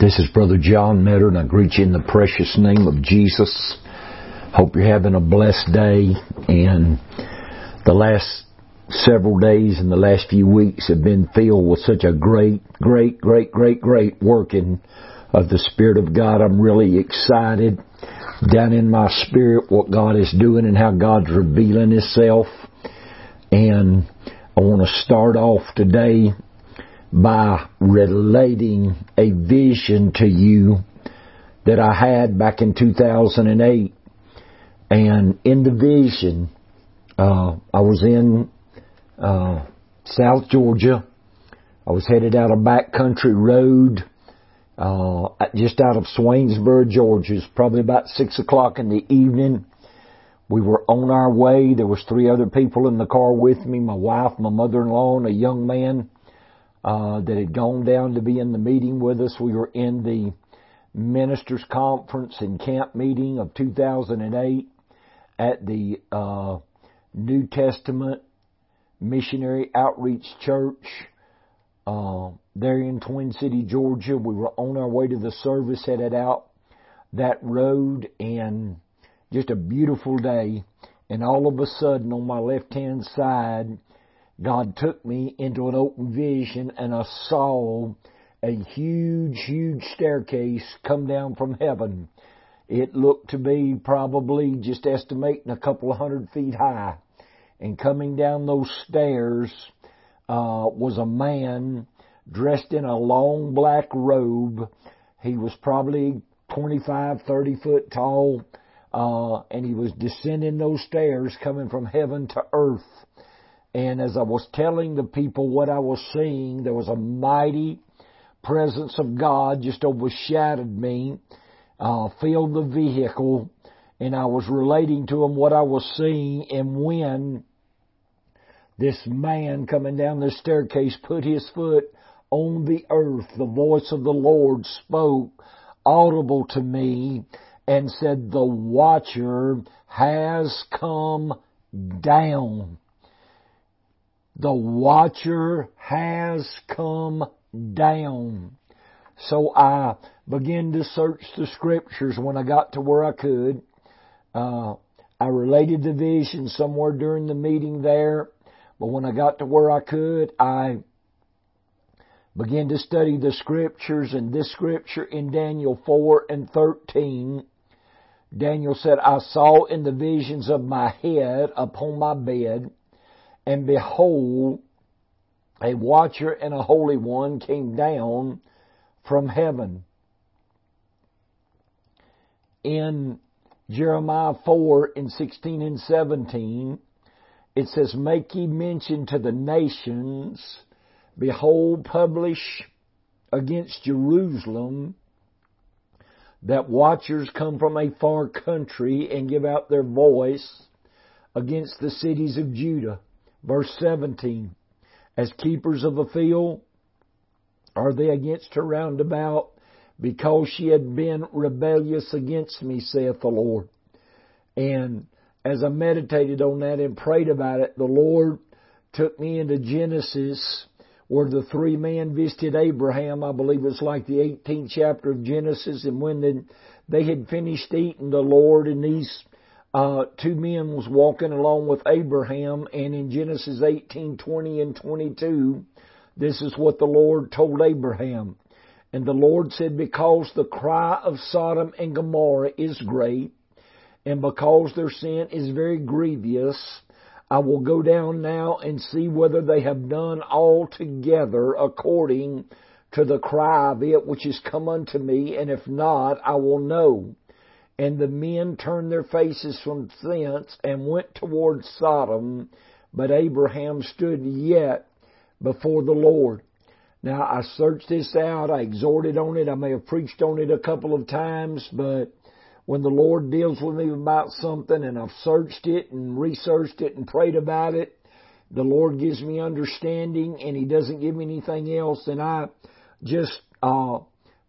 This is Brother John Metter, and I greet you in the precious name of Jesus. Hope you're having a blessed day. And the last several days and the last few weeks have been filled with such a great, great, great, great, great working of the Spirit of God. I'm really excited down in my spirit what God is doing and how God's revealing Himself. And I want to start off today by relating a vision to you that I had back in 2008. And in the vision, uh, I was in uh, South Georgia. I was headed out a backcountry road uh, just out of Swainsboro, Georgia. It's probably about six o'clock in the evening. We were on our way. There was three other people in the car with me: my wife, my mother-in-law, and a young man uh, that had gone down to be in the meeting with us. We were in the ministers' conference and camp meeting of 2008 at the uh, New Testament Missionary Outreach Church uh, there in Twin City, Georgia. We were on our way to the service, headed out that road, and just a beautiful day. And all of a sudden, on my left hand side, God took me into an open vision, and I saw a huge, huge staircase come down from heaven. It looked to be probably just estimating a couple of hundred feet high. And coming down those stairs uh, was a man dressed in a long black robe. He was probably 25, 30 foot tall, uh, and he was descending those stairs coming from heaven to earth. And as I was telling the people what I was seeing, there was a mighty presence of God just overshadowed me, uh, filled the vehicle, and I was relating to them what I was seeing and when this man coming down the staircase put his foot on the earth. The voice of the Lord spoke audible to me and said, the watcher has come down. The watcher has come down. So I began to search the scriptures when I got to where I could. Uh, I related the vision somewhere during the meeting there but when I got to where I could, I began to study the scriptures and this scripture in Daniel 4 and 13. Daniel said, I saw in the visions of my head upon my bed, and behold, a watcher and a holy one came down from heaven. In Jeremiah 4 and 16 and 17, it says, Make ye mention to the nations, behold, publish against Jerusalem that watchers come from a far country and give out their voice against the cities of Judah. Verse 17, as keepers of a field are they against her round about because she had been rebellious against me, saith the Lord. And as I meditated on that and prayed about it, the Lord took me into Genesis where the three men visited Abraham. I believe it's like the 18th chapter of Genesis. And when they had finished eating, the Lord and these uh, two men was walking along with Abraham. And in Genesis 18, 20 and 22, this is what the Lord told Abraham. And the Lord said, because the cry of Sodom and Gomorrah is great, and because their sin is very grievous, I will go down now and see whether they have done altogether according to the cry of it which is come unto me, and if not, I will know. And the men turned their faces from thence and went toward Sodom, but Abraham stood yet before the Lord. Now I searched this out, I exhorted on it, I may have preached on it a couple of times, but when the Lord deals with me about something and I've searched it and researched it and prayed about it, the Lord gives me understanding and He doesn't give me anything else. And I just, uh,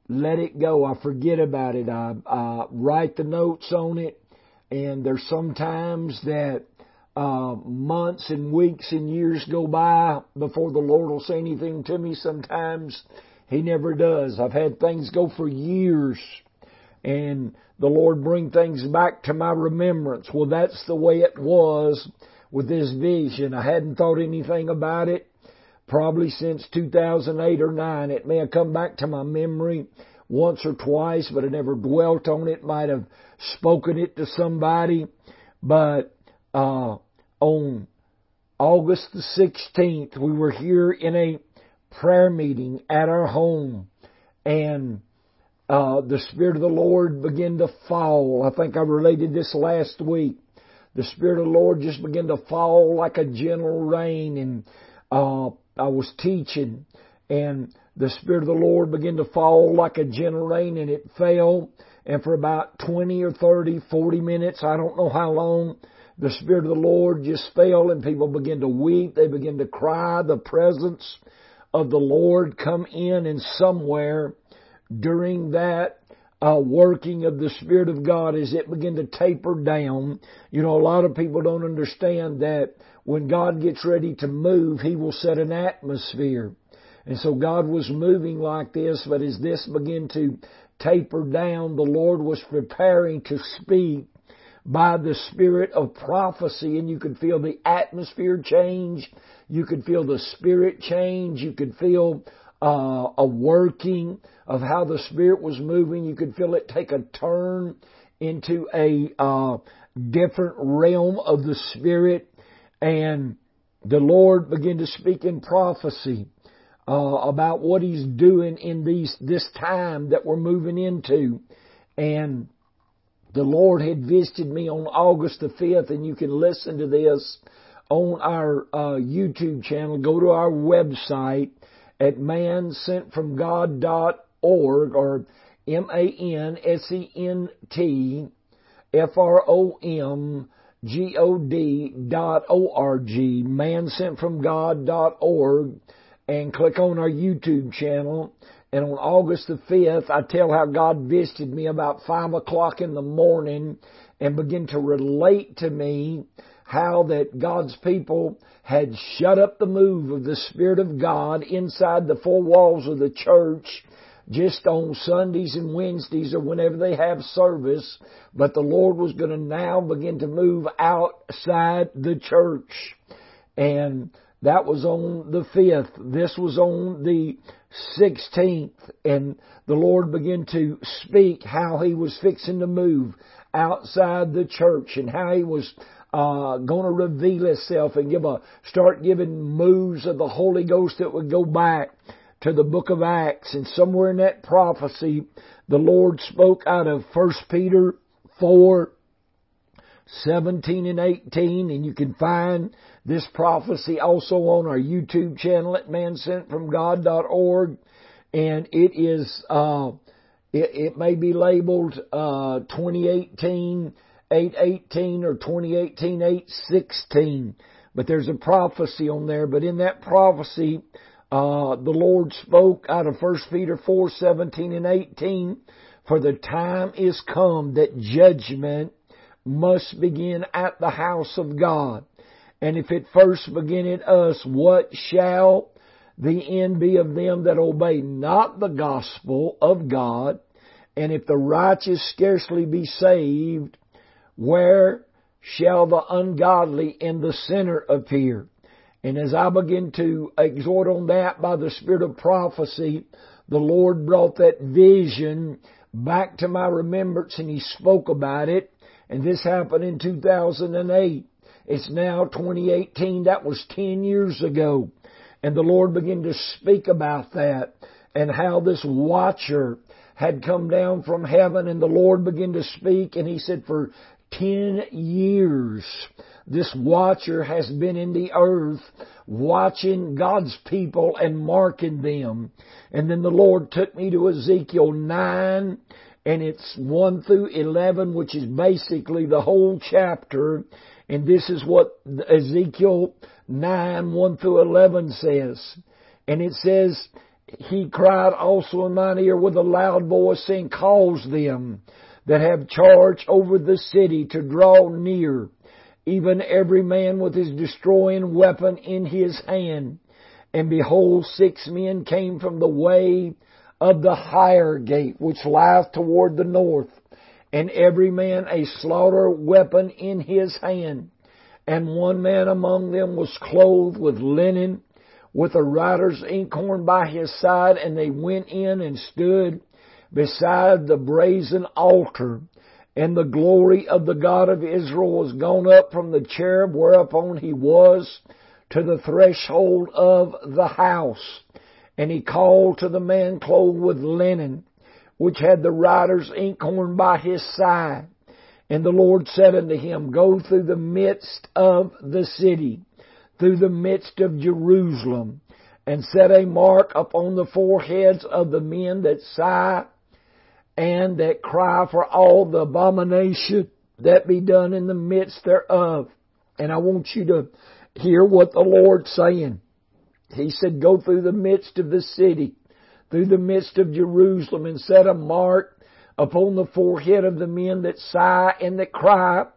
let it go. I forget about it. I, I write the notes on it and there's sometimes that, uh, months and weeks and years go by before the Lord will say anything to me. Sometimes He never does. I've had things go for years and the Lord bring things back to my remembrance. Well, that's the way it was with this vision. I hadn't thought anything about it probably since 2008 or 9. It may have come back to my memory once or twice, but I never dwelt on it. Might have spoken it to somebody. But, uh, on August the 16th, we were here in a prayer meeting at our home and uh, the Spirit of the Lord began to fall. I think I related this last week. The Spirit of the Lord just began to fall like a gentle rain and uh, I was teaching and the Spirit of the Lord began to fall like a gentle rain and it fell and for about 20 or 30, 40 minutes, I don't know how long, the Spirit of the Lord just fell and people began to weep. They began to cry. The presence of the Lord come in and somewhere during that uh, working of the Spirit of God as it began to taper down. You know, a lot of people don't understand that when God gets ready to move, He will set an atmosphere. And so God was moving like this, but as this began to taper down, the Lord was preparing to speak by the spirit of prophecy and you could feel the atmosphere change. You could feel the spirit change. You could feel uh, a working of how the spirit was moving. You could feel it take a turn into a uh, different realm of the spirit and the Lord began to speak in prophecy uh, about what He's doing in these this time that we're moving into, and the Lord had visited me on August the 5th, and you can listen to this on our uh, YouTube channel. Go to our website at mansentfromgod.org or M-A-N-S-E-N-T F-R-O-M-G-O-D dot O-R-G, mansentfromgod.org, and click on our YouTube channel. And on August the 5th, I tell how God visited me about 5 o'clock in the morning and began to relate to me how that God's people had shut up the move of the Spirit of God inside the four walls of the church just on Sundays and Wednesdays or whenever they have service, but the Lord was going to now begin to move outside the church. And that was on the 5th. This was on the 16th. And the Lord began to speak how He was fixing to move outside the church and how He was uh, going to reveal Himself and give a, start giving moves of the Holy Ghost that would go back to the book of Acts. And somewhere in that prophecy, the Lord spoke out of 1 Peter 4, 17 and 18, and you can find this prophecy also on our YouTube channel at mansentfromgod.org, and it is, uh, it, it, may be labeled, uh, 2018 818 or 2018 816, but there's a prophecy on there, but in that prophecy, uh, the Lord spoke out of 1 Peter 4, 17 and 18, for the time is come that judgment must begin at the house of God. And if it first begin in us, what shall the end be of them that obey not the gospel of God? And if the righteous scarcely be saved, where shall the ungodly and the sinner appear? And as I begin to exhort on that by the spirit of prophecy, the Lord brought that vision back to my remembrance and He spoke about it. And this happened in 2008. It's now 2018. That was 10 years ago. And the Lord began to speak about that and how this watcher had come down from heaven and the Lord began to speak and he said for 10 years this watcher has been in the earth watching God's people and marking them. And then the Lord took me to Ezekiel 9 and it's 1 through 11 which is basically the whole chapter and this is what Ezekiel 9, 1 through 11 says. And it says, He cried also in mine ear with a loud voice saying, Cause them that have charge over the city to draw near, even every man with his destroying weapon in his hand. And behold, six men came from the way of the higher gate, which lieth toward the north, and every man a slaughter weapon in his hand. And one man among them was clothed with linen, with a writer's inkhorn by his side, and they went in and stood beside the brazen altar. And the glory of the God of Israel was gone up from the cherub whereupon he was to the threshold of the house. And he called to the man clothed with linen, which had the writer's inkhorn by his side. And the Lord said unto him, Go through the midst of the city, through the midst of Jerusalem, and set a mark upon the foreheads of the men that sigh and that cry for all the abomination that be done in the midst thereof. And I want you to hear what the Lord's saying. He said, go through the midst of the city, through the midst of Jerusalem and set a mark upon the forehead of the men that sigh and that cry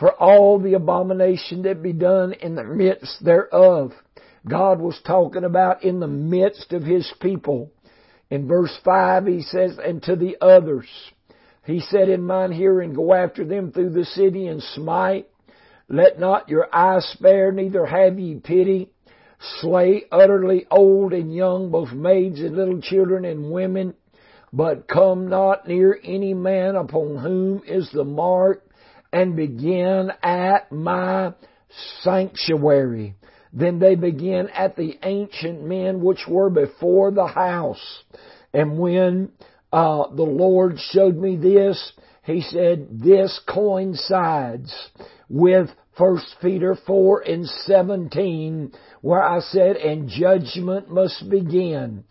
for all the abomination that be done in the midst thereof. God was talking about in the midst of His people. In verse 5 he says, and to the others, he said in mine hearing, go after them through the city and smite. Let not your eye spare, neither have ye pity. Slay utterly old and young, both maids and little children and women, but come not near any man upon whom is the mark, and begin at my sanctuary. Then they begin at the ancient men which were before the house. And when uh, the Lord showed me this, He said, this coincides with First Peter 4 and 17, where I said, and judgment must begin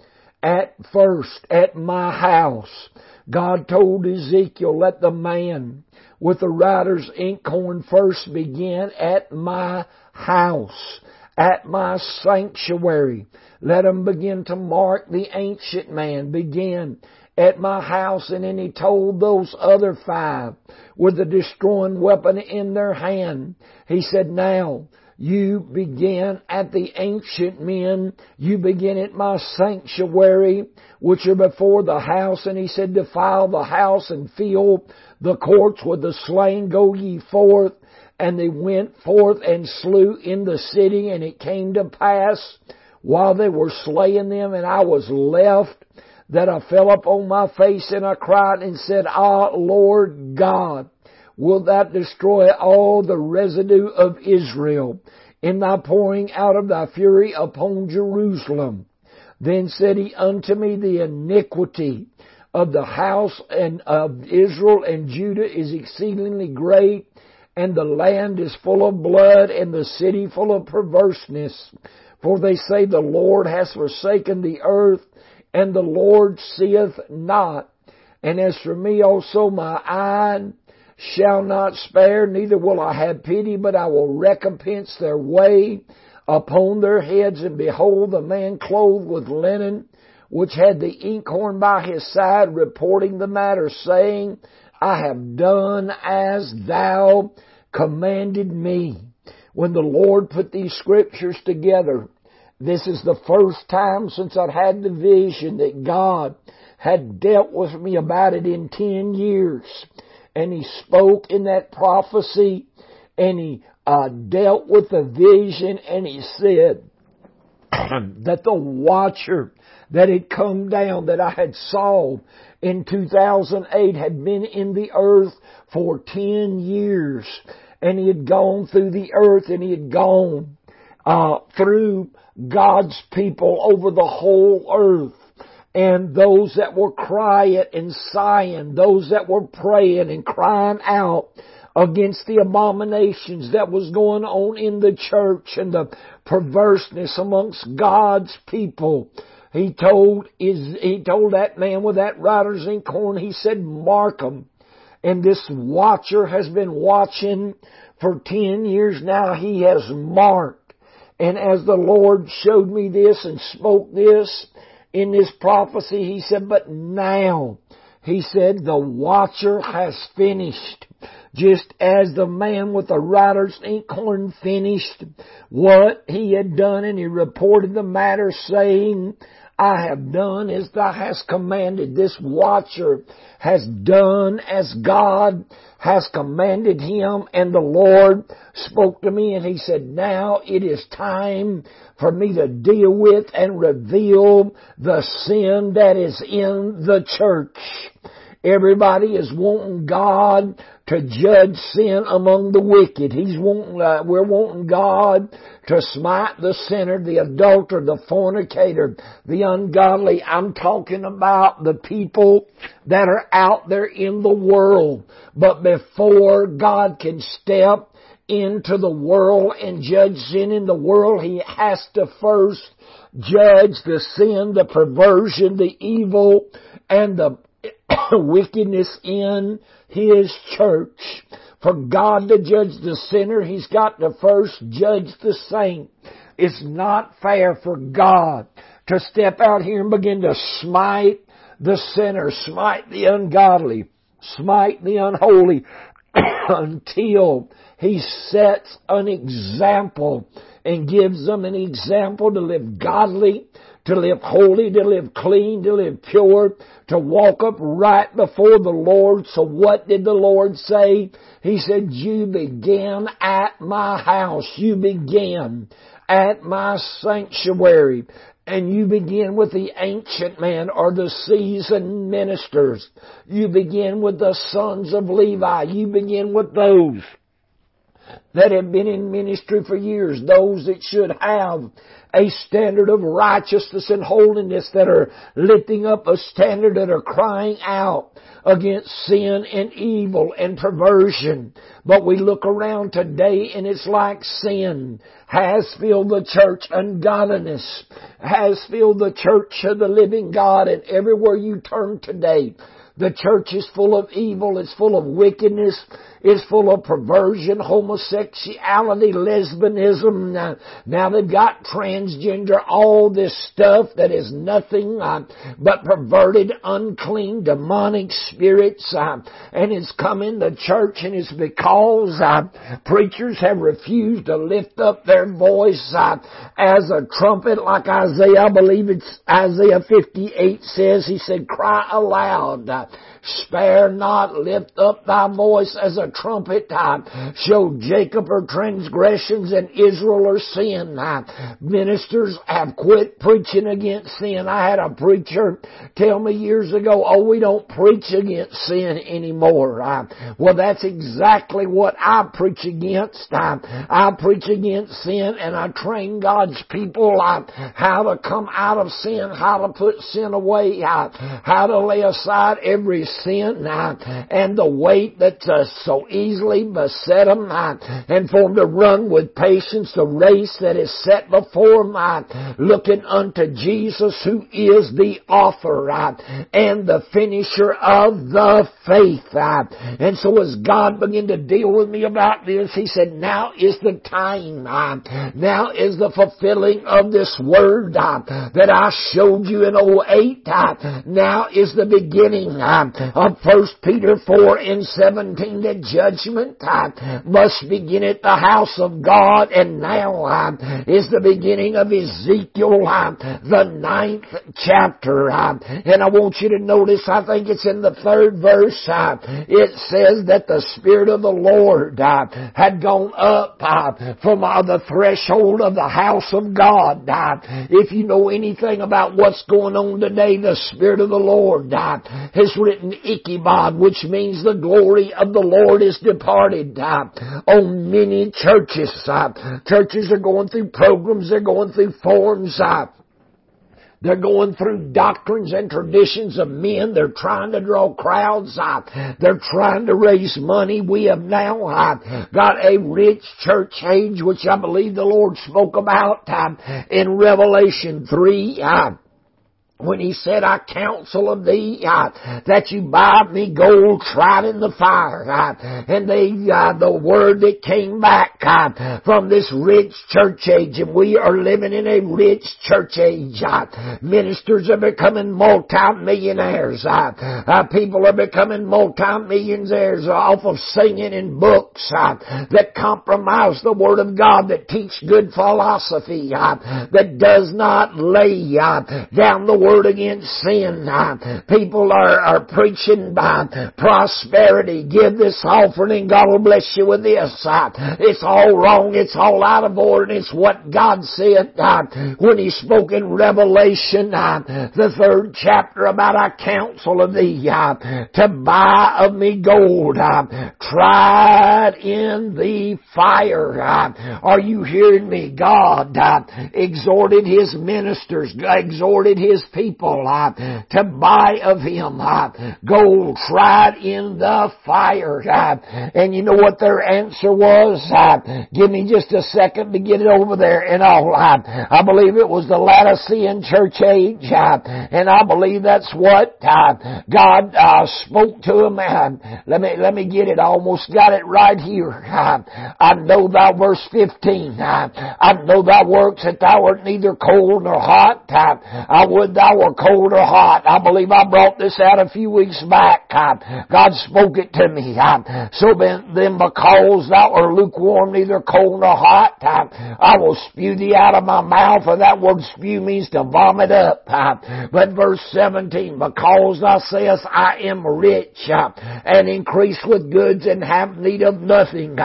at first at my house. God told Ezekiel, let the man with the writer's inkhorn first begin at my house at my sanctuary. Let them begin to mark the ancient man. Begin at my house. And then he told those other five with the destroying weapon in their hand. He said, now, you begin at the ancient men. You begin at my sanctuary, which are before the house. And he said, defile the house and fill the courts with the slain. Go ye forth and they went forth and slew in the city, and it came to pass while they were slaying them, and I was left, that I fell upon my face and I cried and said, Ah, Lord God, wilt thou destroy all the residue of Israel in thy pouring out of thy fury upon Jerusalem? Then said he unto me, the iniquity of the house and of Israel and Judah is exceedingly great, and the land is full of blood, and the city full of perverseness. For they say the Lord has forsaken the earth, and the Lord seeth not. And as for me also, my eye shall not spare, neither will I have pity, but I will recompense their way upon their heads. And behold, the man clothed with linen, which had the inkhorn by his side, reporting the matter, saying, I have done as thou commanded me. When the Lord put these scriptures together, this is the first time since I'd had the vision that God had dealt with me about it in ten years. And He spoke in that prophecy and He uh, dealt with the vision and He said that the watcher that had come down that I had saw in 2008 had been in the earth for 10 years and he had gone through the earth and he had gone uh, through God's people over the whole earth. And those that were crying and sighing, those that were praying and crying out against the abominations that was going on in the church and the perverseness amongst God's people. He told is he told that man with that writer's inkhorn, he said, mark 'em. And this watcher has been watching for ten years now. He has marked. And as the Lord showed me this and spoke this in this prophecy, He said, but now, He said, the watcher has finished. just as the man with the writer's inkhorn finished what he had done and he reported the matter saying, I have done as thou hast commanded. This watcher has done as God has commanded him and the Lord spoke to me and he said, now it is time for me to deal with and reveal the sin that is in the church. Everybody is wanting God to judge sin among the wicked. He's wanting, uh, we're wanting God to smite the sinner, the adulterer, the fornicator, the ungodly. I'm talking about the people that are out there in the world. But before God can step into the world and judge sin in the world, He has to first judge the sin, the perversion, the evil, and the wickedness in His church. For God to judge the sinner, He's got to first judge the saint. It's not fair for God to step out here and begin to smite the sinner, smite the ungodly, smite the unholy until He sets an example and gives them an example to live godly, to live holy, to live clean, to live pure, to walk up right before the Lord. So what did the Lord say? He said, you begin at my house. You begin at my sanctuary. And you begin with the ancient man or the seasoned ministers. You begin with the sons of Levi. You begin with those that have been in ministry for years, those that should have a standard of righteousness and holiness that are lifting up a standard that are crying out against sin and evil and perversion. But we look around today and it's like sin has filled the church, ungodliness has filled the church of the living God and everywhere you turn today, the church is full of evil, it's full of wickedness, it's full of perversion, homosexuality, lesbianism. Now, now they've got transgender, all this stuff that is nothing uh, but perverted, unclean, demonic spirits, uh, and it's come in the church, and it's because uh, preachers have refused to lift up their voice uh, as a trumpet, like Isaiah. I believe it's Isaiah 58 says. He said, "Cry aloud." Uh, Spare not, lift up thy voice as a trumpet. Uh, show Jacob her transgressions and Israel her sin. Uh, ministers have quit preaching against sin. I had a preacher tell me years ago, oh, we don't preach against sin anymore. Uh, well, that's exactly what I preach against. I preach against sin and I train God's people how to come out of sin, how to put sin away, how to lay aside every sin and the weight that uh, so easily beset them and for them to run with patience the race that is set before them looking unto Jesus who is the author and the finisher of the faith. And so as God began to deal with me about this, He said, now is the time. now is the fulfilling of this word that I showed you in 08. now is the beginning of 1 Peter 4 and 17, the judgment must begin at the house of God, and now uh, is the beginning of Ezekiel, uh, the ninth chapter. Um, and I want you to notice, I think it's in the third verse, it says that the Spirit of the Lord had gone up from the threshold of the house of God. if you know anything about what's going on today, the Spirit of the Lord has written Ichabod, which means the glory of the Lord is departed. Uh, on many churches, uh, churches are going through programs, they're going through forms, uh, they're going through doctrines and traditions of men. They're trying to draw crowds. Uh, they're trying to raise money. We have now uh, got a rich church age, which I believe the Lord spoke about uh, in Revelation 3. When he said, I counsel of thee uh, that you buy me gold tried in the fire. Uh, and they, uh, the word that came back uh, from this rich church age, and we are living in a rich church age. Uh, ministers are becoming multi-millionaires. Uh, people are becoming multi-millionaires off of singing in books that compromise the word of God, that teach good philosophy, that does not lay down the word word against sin. People are, are preaching by prosperity. Give this offering and God will bless you with this. It's all wrong. It's all out of order. It's what God said when He spoke in Revelation, the third chapter about I counsel of thee to buy of me gold tried in the fire. Are you hearing me? God uh, exhorted His ministers, exhorted His people people uh, to buy of him uh, gold tried in the fire. Uh, and you know what their answer was? Uh, give me just a second to get it over there and all. Uh, I believe it was the Laodicean church age, uh, and I believe that's what uh, God uh, spoke to him. Uh, let me let me get it. I almost got it right here. Uh, I know thou verse fifteen. Uh, I know thy works that thou art neither cold nor hot. Uh, I would thou were cold or hot. I believe I brought this out a few weeks back. God spoke it to me. So then, because thou art lukewarm, neither cold nor hot, I will spew thee out of my mouth. For that word spew means to vomit up. But verse 17, because thou sayest, I am rich and increase with goods and have need of nothing.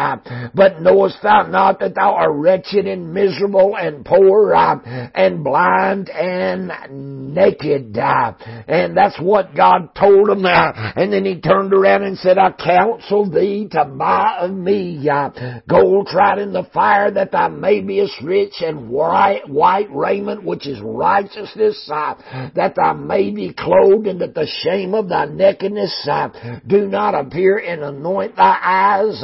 But knowest thou not that thou art wretched and miserable and poor and blind and naked. And that's what God told him. And then he turned around and said, I counsel thee to buy of me uh, gold tried in the fire that thou mayest rich and white, white raiment, which is righteousness, uh, that thou may be clothed and that the shame of thy nakedness uh, do not appear and anoint thy eyes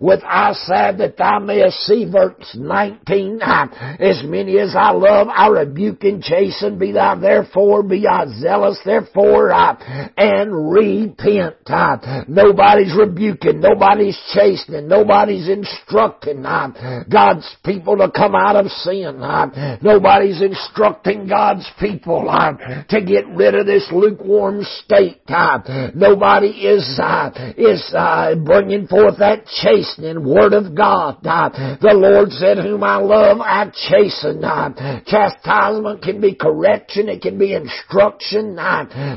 with eye salve that thou mayest see. Verse 19, ah, as many as I love, I rebuke and chasten. Be thou therefore be I zealous, therefore, uh, and repent. Uh, nobody's rebuking, nobody's chastening, nobody's instructing uh, God's people to come out of sin. Uh, nobody's instructing God's people uh, to get rid of this lukewarm state. Uh, nobody is uh, is uh, bringing forth that chastening word of God. Uh, the Lord said, "Whom I love, I chasten." Uh, chastisement can be correction, it can be instruction instruction,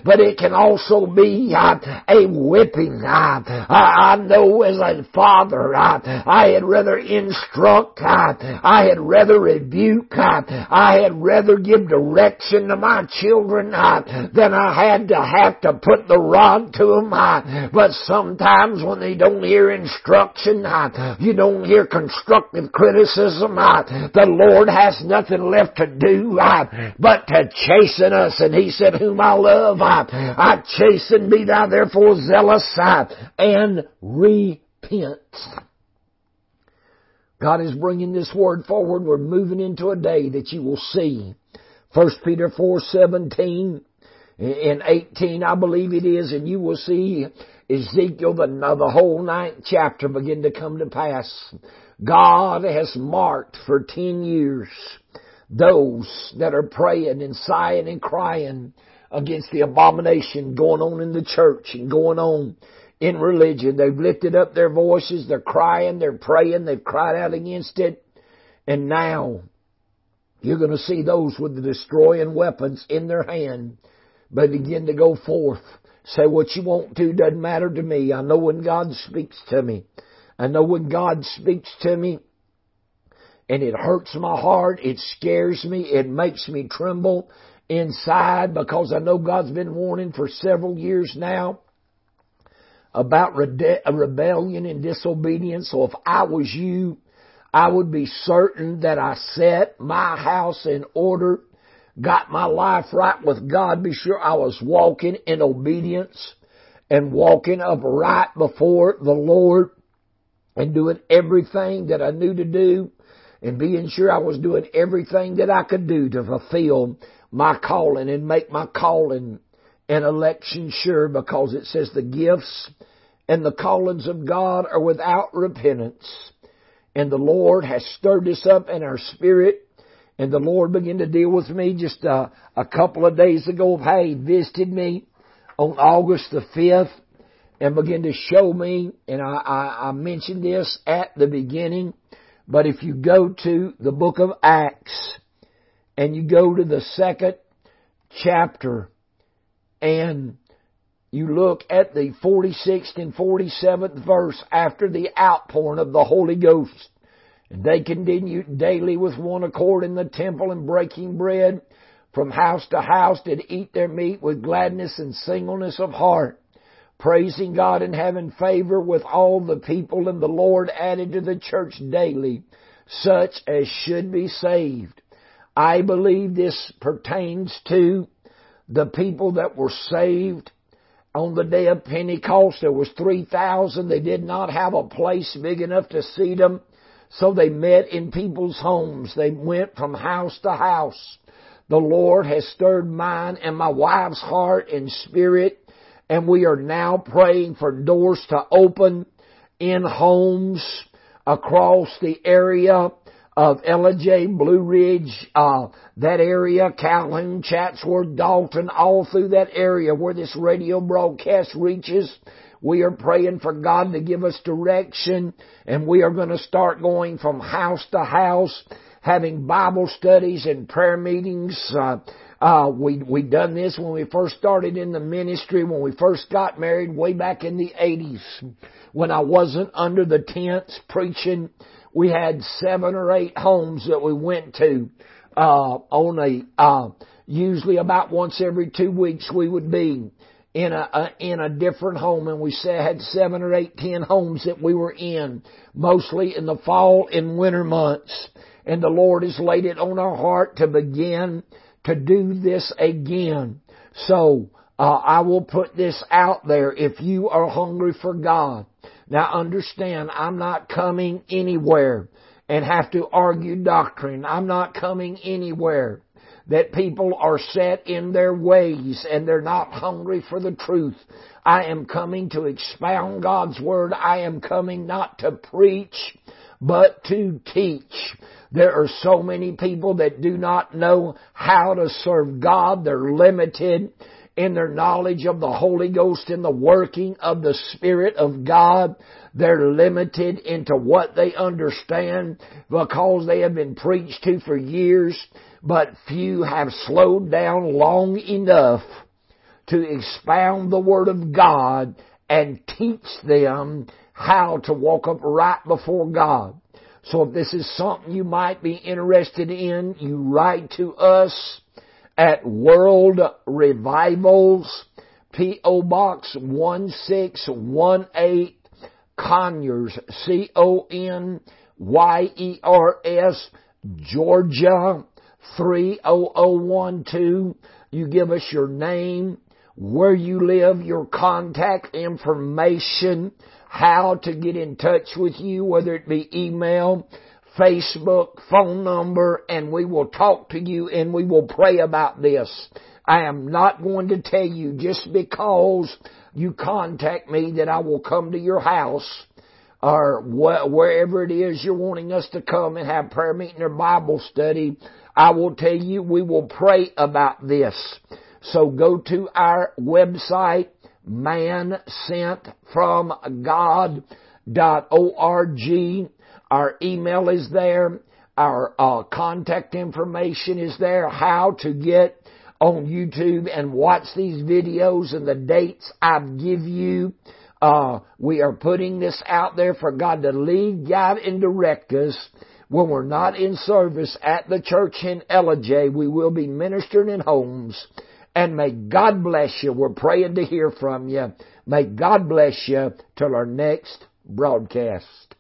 but it can also be uh, a whipping. Uh, I know as a father, I had rather instruct, I had rather rebuke, I had rather give direction to my children than I had to have to put the rod to them. But sometimes when they don't hear instruction, you don't hear constructive criticism, the Lord has nothing left to do but to chasten us and he said, Whom I love, I, I chasten, be thou therefore zealous I, and repent. God is bringing this word forward. We're moving into a day that you will see. 1 Peter 4, 17 and 18, I believe it is, and you will see Ezekiel, the, the whole ninth chapter begin to come to pass. God has marked for 10 years those that are praying and sighing and crying against the abomination going on in the church and going on in religion. They've lifted up their voices, they're crying, they're praying, they've cried out against it. And now you're going to see those with the destroying weapons in their hand begin to go forth. Say what you want to, doesn't matter to me. I know when God speaks to me. I know when God speaks to me, and it hurts my heart. It scares me. It makes me tremble inside because I know God's been warning for several years now about rebellion and disobedience. So if I was you, I would be certain that I set my house in order, got my life right with God, be sure I was walking in obedience and walking upright before the Lord and doing everything that I knew to do and being sure I was doing everything that I could do to fulfill my calling and make my calling and election sure because it says the gifts and the callings of God are without repentance. And the Lord has stirred us up in our spirit. And the Lord began to deal with me just uh, a couple of days ago. Hey, visited me on August the 5th and began to show me, and I, I, I mentioned this at the beginning, but if you go to the book of Acts and you go to the second chapter and you look at the 46th and 47th verse after the outpouring of the Holy Ghost. They continued daily with one accord in the temple and breaking bread from house to house did eat their meat with gladness and singleness of heart, praising God and having favor with all the people and the Lord added to the church daily such as should be saved. I believe this pertains to the people that were saved on the day of Pentecost. There was 3,000. They did not have a place big enough to seat them. So they met in people's homes. They went from house to house. The Lord has stirred mine and my wife's heart and spirit, and we are now praying for doors to open in homes across the area of Ellijay, Blue Ridge, uh, that area, Calhoun, Chatsworth, Dalton, all through that area where this radio broadcast reaches. We are praying for God to give us direction and we are going to start going from house to house, having Bible studies and prayer meetings. Uh, uh, we we done this when we first started in the ministry, when we first got married, way back in the '80s, when I wasn't under the tents preaching we had seven or eight homes that we went to uh, on a uh, usually about once every two weeks we would be in a, a in a different home, and we had seven or eight, ten homes that we were in, mostly in the fall and winter months. And the Lord has laid it on our heart to begin to do this again. So uh, I will put this out there. If you are hungry for God, now understand, I'm not coming anywhere and have to argue doctrine. I'm not coming anywhere that people are set in their ways and they're not hungry for the truth. I am coming to expound God's Word. I am coming not to preach, but to teach. There are so many people that do not know how to serve God. They're limited in their knowledge of the Holy Ghost and the working of the Spirit of God. They're limited into what they understand because they have been preached to for years, but few have slowed down long enough to expound the Word of God and teach them how to walk up right before God. So if this is something you might be interested in, you write to us at World Revivals, P.O. Box 1618, Conyers, C-O-N-Y-E-R-S, Georgia 30012. You give us your name, where you live, your contact information, how to get in touch with you, whether it be email, Facebook, phone number, and we will talk to you and we will pray about this. I am not going to tell you just because you contact me that I will come to your house or wh- wherever it is you're wanting us to come and have prayer meeting or Bible study. I will tell you we will pray about this. So go to our website, mansentfromgod.org our email is there. Our uh, contact information is there. How to get on YouTube and watch these videos and the dates I give you. Uh, we are putting this out there for God to lead, guide, and direct us. When we're not in service at the church in Ellijay, we will be ministering in homes. And may God bless you. We're praying to hear from you. May God bless you till our next broadcast.